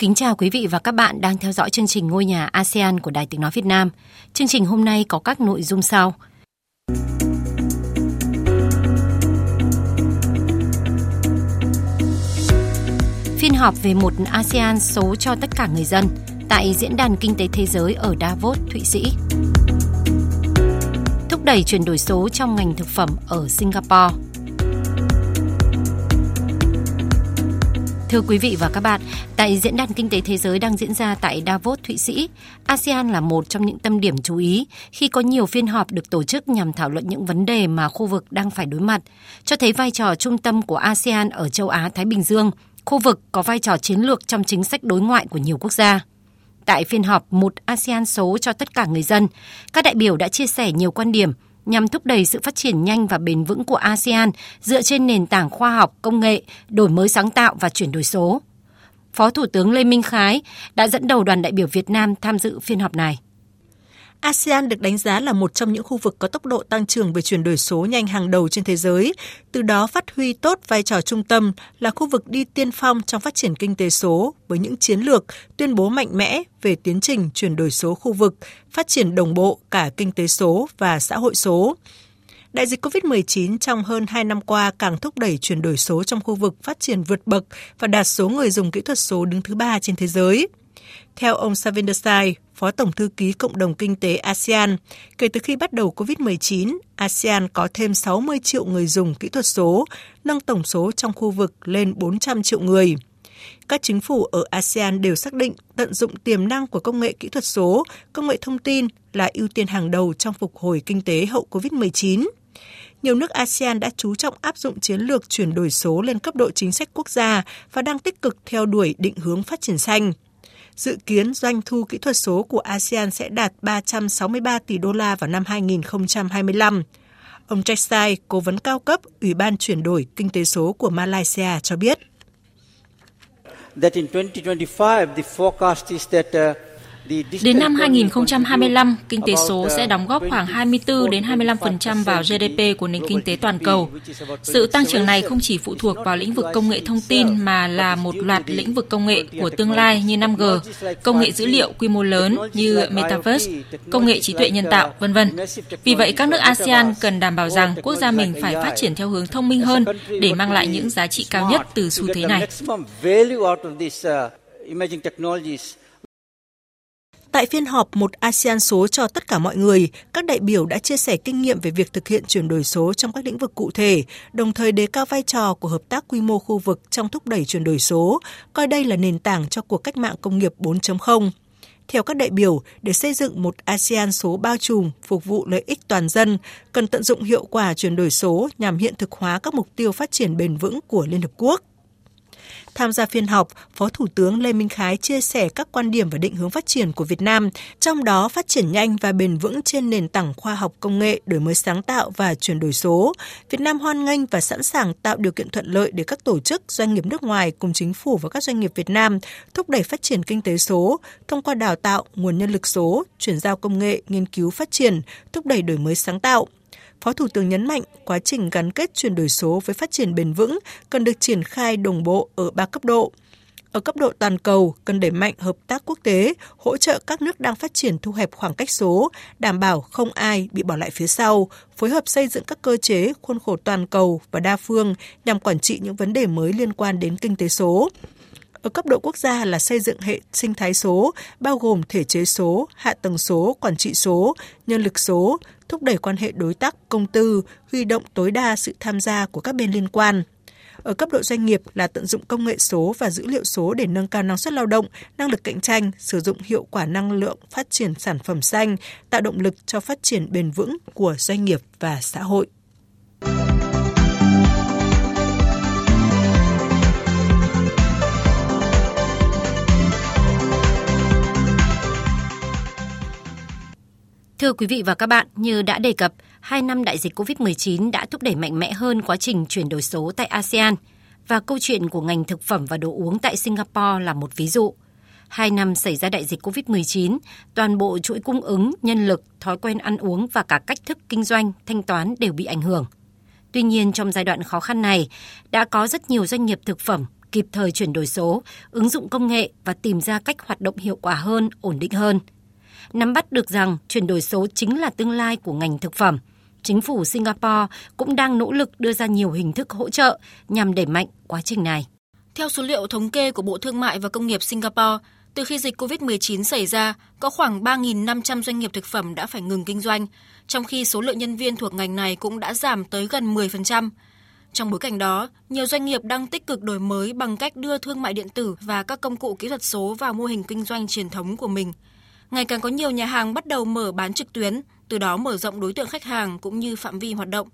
Kính chào quý vị và các bạn đang theo dõi chương trình Ngôi nhà ASEAN của Đài Tiếng Nói Việt Nam. Chương trình hôm nay có các nội dung sau. Phiên họp về một ASEAN số cho tất cả người dân tại Diễn đàn Kinh tế Thế giới ở Davos, Thụy Sĩ. Thúc đẩy chuyển đổi số trong ngành thực phẩm ở Singapore – Thưa quý vị và các bạn, tại Diễn đàn Kinh tế Thế giới đang diễn ra tại Davos, Thụy Sĩ, ASEAN là một trong những tâm điểm chú ý khi có nhiều phiên họp được tổ chức nhằm thảo luận những vấn đề mà khu vực đang phải đối mặt, cho thấy vai trò trung tâm của ASEAN ở châu Á-Thái Bình Dương, khu vực có vai trò chiến lược trong chính sách đối ngoại của nhiều quốc gia. Tại phiên họp một ASEAN số cho tất cả người dân, các đại biểu đã chia sẻ nhiều quan điểm – nhằm thúc đẩy sự phát triển nhanh và bền vững của ASEAN dựa trên nền tảng khoa học, công nghệ, đổi mới sáng tạo và chuyển đổi số. Phó Thủ tướng Lê Minh Khái đã dẫn đầu đoàn đại biểu Việt Nam tham dự phiên họp này. ASEAN được đánh giá là một trong những khu vực có tốc độ tăng trưởng về chuyển đổi số nhanh hàng đầu trên thế giới, từ đó phát huy tốt vai trò trung tâm là khu vực đi tiên phong trong phát triển kinh tế số với những chiến lược, tuyên bố mạnh mẽ về tiến trình chuyển đổi số khu vực, phát triển đồng bộ cả kinh tế số và xã hội số. Đại dịch COVID-19 trong hơn 2 năm qua càng thúc đẩy chuyển đổi số trong khu vực phát triển vượt bậc và đạt số người dùng kỹ thuật số đứng thứ ba trên thế giới. Theo ông Savinder Sai, Phó Tổng Thư ký Cộng đồng Kinh tế ASEAN, kể từ khi bắt đầu COVID-19, ASEAN có thêm 60 triệu người dùng kỹ thuật số, nâng tổng số trong khu vực lên 400 triệu người. Các chính phủ ở ASEAN đều xác định tận dụng tiềm năng của công nghệ kỹ thuật số, công nghệ thông tin là ưu tiên hàng đầu trong phục hồi kinh tế hậu COVID-19 nhiều nước ASEAN đã chú trọng áp dụng chiến lược chuyển đổi số lên cấp độ chính sách quốc gia và đang tích cực theo đuổi định hướng phát triển xanh. Dự kiến doanh thu kỹ thuật số của ASEAN sẽ đạt 363 tỷ đô la vào năm 2025. Ông Jack cố vấn cao cấp Ủy ban chuyển đổi kinh tế số của Malaysia cho biết. That in 2025 the forecast is that uh, Đến năm 2025, kinh tế số sẽ đóng góp khoảng 24 đến 25% vào GDP của nền kinh tế toàn cầu. Sự tăng trưởng này không chỉ phụ thuộc vào lĩnh vực công nghệ thông tin mà là một loạt lĩnh vực công nghệ của tương lai như 5G, công nghệ dữ liệu quy mô lớn như Metaverse, công nghệ trí tuệ nhân tạo, vân vân. Vì vậy, các nước ASEAN cần đảm bảo rằng quốc gia mình phải phát triển theo hướng thông minh hơn để mang lại những giá trị cao nhất từ xu thế này. Tại phiên họp một ASEAN số cho tất cả mọi người, các đại biểu đã chia sẻ kinh nghiệm về việc thực hiện chuyển đổi số trong các lĩnh vực cụ thể, đồng thời đề cao vai trò của hợp tác quy mô khu vực trong thúc đẩy chuyển đổi số, coi đây là nền tảng cho cuộc cách mạng công nghiệp 4.0. Theo các đại biểu, để xây dựng một ASEAN số bao trùm, phục vụ lợi ích toàn dân, cần tận dụng hiệu quả chuyển đổi số nhằm hiện thực hóa các mục tiêu phát triển bền vững của Liên Hợp Quốc. Tham gia phiên họp, Phó Thủ tướng Lê Minh Khái chia sẻ các quan điểm và định hướng phát triển của Việt Nam, trong đó phát triển nhanh và bền vững trên nền tảng khoa học công nghệ, đổi mới sáng tạo và chuyển đổi số. Việt Nam hoan nghênh và sẵn sàng tạo điều kiện thuận lợi để các tổ chức, doanh nghiệp nước ngoài cùng chính phủ và các doanh nghiệp Việt Nam thúc đẩy phát triển kinh tế số thông qua đào tạo nguồn nhân lực số, chuyển giao công nghệ, nghiên cứu phát triển, thúc đẩy đổi mới sáng tạo, Phó Thủ tướng nhấn mạnh quá trình gắn kết chuyển đổi số với phát triển bền vững cần được triển khai đồng bộ ở ba cấp độ. Ở cấp độ toàn cầu, cần đẩy mạnh hợp tác quốc tế, hỗ trợ các nước đang phát triển thu hẹp khoảng cách số, đảm bảo không ai bị bỏ lại phía sau, phối hợp xây dựng các cơ chế, khuôn khổ toàn cầu và đa phương nhằm quản trị những vấn đề mới liên quan đến kinh tế số. Ở cấp độ quốc gia là xây dựng hệ sinh thái số, bao gồm thể chế số, hạ tầng số, quản trị số, nhân lực số, thúc đẩy quan hệ đối tác công tư, huy động tối đa sự tham gia của các bên liên quan. Ở cấp độ doanh nghiệp là tận dụng công nghệ số và dữ liệu số để nâng cao năng suất lao động, năng lực cạnh tranh, sử dụng hiệu quả năng lượng, phát triển sản phẩm xanh, tạo động lực cho phát triển bền vững của doanh nghiệp và xã hội. Thưa quý vị và các bạn, như đã đề cập, hai năm đại dịch COVID-19 đã thúc đẩy mạnh mẽ hơn quá trình chuyển đổi số tại ASEAN và câu chuyện của ngành thực phẩm và đồ uống tại Singapore là một ví dụ. Hai năm xảy ra đại dịch COVID-19, toàn bộ chuỗi cung ứng, nhân lực, thói quen ăn uống và cả cách thức kinh doanh, thanh toán đều bị ảnh hưởng. Tuy nhiên, trong giai đoạn khó khăn này, đã có rất nhiều doanh nghiệp thực phẩm kịp thời chuyển đổi số, ứng dụng công nghệ và tìm ra cách hoạt động hiệu quả hơn, ổn định hơn. Nắm bắt được rằng chuyển đổi số chính là tương lai của ngành thực phẩm. Chính phủ Singapore cũng đang nỗ lực đưa ra nhiều hình thức hỗ trợ nhằm đẩy mạnh quá trình này. Theo số liệu thống kê của Bộ Thương mại và Công nghiệp Singapore, từ khi dịch COVID-19 xảy ra, có khoảng 3.500 doanh nghiệp thực phẩm đã phải ngừng kinh doanh, trong khi số lượng nhân viên thuộc ngành này cũng đã giảm tới gần 10%. Trong bối cảnh đó, nhiều doanh nghiệp đang tích cực đổi mới bằng cách đưa thương mại điện tử và các công cụ kỹ thuật số vào mô hình kinh doanh truyền thống của mình. Ngày càng có nhiều nhà hàng bắt đầu mở bán trực tuyến, từ đó mở rộng đối tượng khách hàng cũng như phạm vi hoạt động.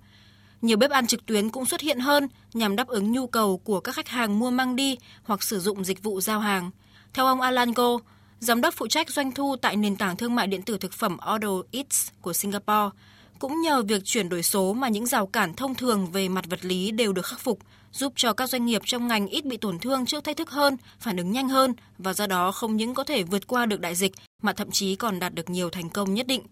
Nhiều bếp ăn trực tuyến cũng xuất hiện hơn nhằm đáp ứng nhu cầu của các khách hàng mua mang đi hoặc sử dụng dịch vụ giao hàng. Theo ông Alan Go, giám đốc phụ trách doanh thu tại nền tảng thương mại điện tử thực phẩm Order Eats của Singapore, cũng nhờ việc chuyển đổi số mà những rào cản thông thường về mặt vật lý đều được khắc phục, giúp cho các doanh nghiệp trong ngành ít bị tổn thương trước thách thức hơn, phản ứng nhanh hơn và do đó không những có thể vượt qua được đại dịch mà thậm chí còn đạt được nhiều thành công nhất định.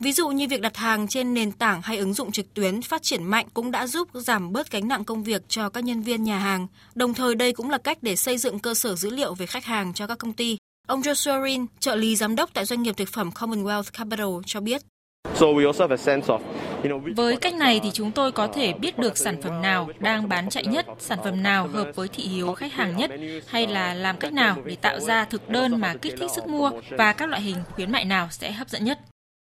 Ví dụ như việc đặt hàng trên nền tảng hay ứng dụng trực tuyến phát triển mạnh cũng đã giúp giảm bớt gánh nặng công việc cho các nhân viên nhà hàng. Đồng thời đây cũng là cách để xây dựng cơ sở dữ liệu về khách hàng cho các công ty. Ông Joshua Rin, trợ lý giám đốc tại doanh nghiệp thực phẩm Commonwealth Capital cho biết. Với cách này thì chúng tôi có thể biết được sản phẩm nào đang bán chạy nhất, sản phẩm nào hợp với thị hiếu khách hàng nhất, hay là làm cách nào để tạo ra thực đơn mà kích thích sức mua và các loại hình khuyến mại nào sẽ hấp dẫn nhất.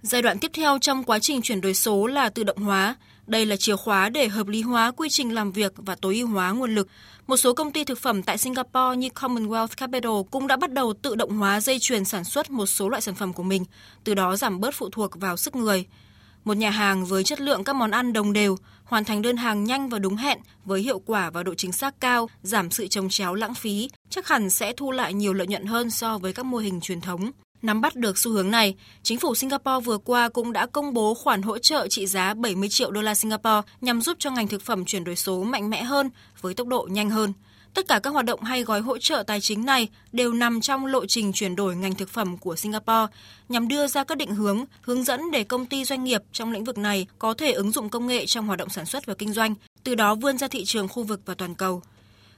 Giai đoạn tiếp theo trong quá trình chuyển đổi số là tự động hóa. Đây là chìa khóa để hợp lý hóa quy trình làm việc và tối ưu hóa nguồn lực. Một số công ty thực phẩm tại Singapore như Commonwealth Capital cũng đã bắt đầu tự động hóa dây chuyền sản xuất một số loại sản phẩm của mình, từ đó giảm bớt phụ thuộc vào sức người. Một nhà hàng với chất lượng các món ăn đồng đều, hoàn thành đơn hàng nhanh và đúng hẹn với hiệu quả và độ chính xác cao, giảm sự trồng chéo lãng phí, chắc hẳn sẽ thu lại nhiều lợi nhuận hơn so với các mô hình truyền thống. Nắm bắt được xu hướng này, chính phủ Singapore vừa qua cũng đã công bố khoản hỗ trợ trị giá 70 triệu đô la Singapore nhằm giúp cho ngành thực phẩm chuyển đổi số mạnh mẽ hơn với tốc độ nhanh hơn. Tất cả các hoạt động hay gói hỗ trợ tài chính này đều nằm trong lộ trình chuyển đổi ngành thực phẩm của Singapore nhằm đưa ra các định hướng, hướng dẫn để công ty doanh nghiệp trong lĩnh vực này có thể ứng dụng công nghệ trong hoạt động sản xuất và kinh doanh, từ đó vươn ra thị trường khu vực và toàn cầu.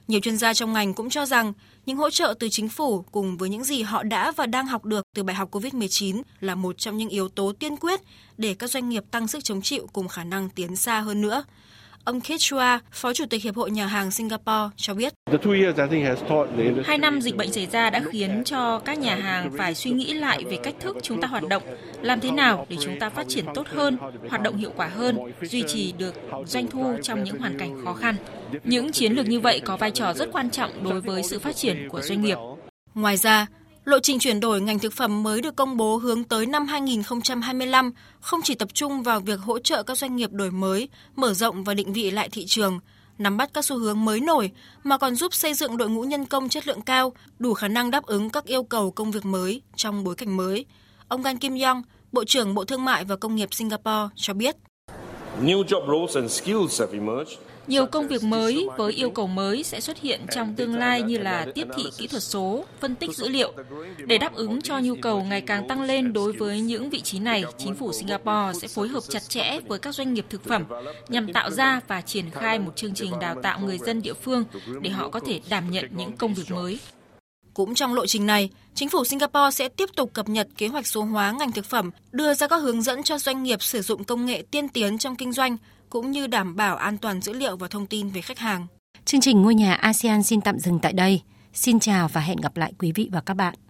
Nhiều chuyên gia trong ngành cũng cho rằng những hỗ trợ từ chính phủ cùng với những gì họ đã và đang học được từ bài học COVID-19 là một trong những yếu tố tiên quyết để các doanh nghiệp tăng sức chống chịu cùng khả năng tiến xa hơn nữa. Ông Kate Chua, Phó Chủ tịch Hiệp hội Nhà hàng Singapore cho biết. Hai năm dịch bệnh xảy ra đã khiến cho các nhà hàng phải suy nghĩ lại về cách thức chúng ta hoạt động, làm thế nào để chúng ta phát triển tốt hơn, hoạt động hiệu quả hơn, duy trì được doanh thu trong những hoàn cảnh khó khăn. Những chiến lược như vậy có vai trò rất quan trọng đối với sự phát triển của doanh nghiệp. Ngoài ra, Lộ trình chuyển đổi ngành thực phẩm mới được công bố hướng tới năm 2025 không chỉ tập trung vào việc hỗ trợ các doanh nghiệp đổi mới, mở rộng và định vị lại thị trường, nắm bắt các xu hướng mới nổi mà còn giúp xây dựng đội ngũ nhân công chất lượng cao, đủ khả năng đáp ứng các yêu cầu công việc mới trong bối cảnh mới. Ông Gan Kim Yong, Bộ trưởng Bộ Thương mại và Công nghiệp Singapore cho biết. Nhiều công việc mới với yêu cầu mới sẽ xuất hiện trong tương lai như là tiếp thị kỹ thuật số, phân tích dữ liệu. Để đáp ứng cho nhu cầu ngày càng tăng lên đối với những vị trí này, chính phủ Singapore sẽ phối hợp chặt chẽ với các doanh nghiệp thực phẩm nhằm tạo ra và triển khai một chương trình đào tạo người dân địa phương để họ có thể đảm nhận những công việc mới. Cũng trong lộ trình này, chính phủ Singapore sẽ tiếp tục cập nhật kế hoạch số hóa ngành thực phẩm, đưa ra các hướng dẫn cho doanh nghiệp sử dụng công nghệ tiên tiến trong kinh doanh, cũng như đảm bảo an toàn dữ liệu và thông tin về khách hàng. Chương trình Ngôi nhà ASEAN xin tạm dừng tại đây. Xin chào và hẹn gặp lại quý vị và các bạn.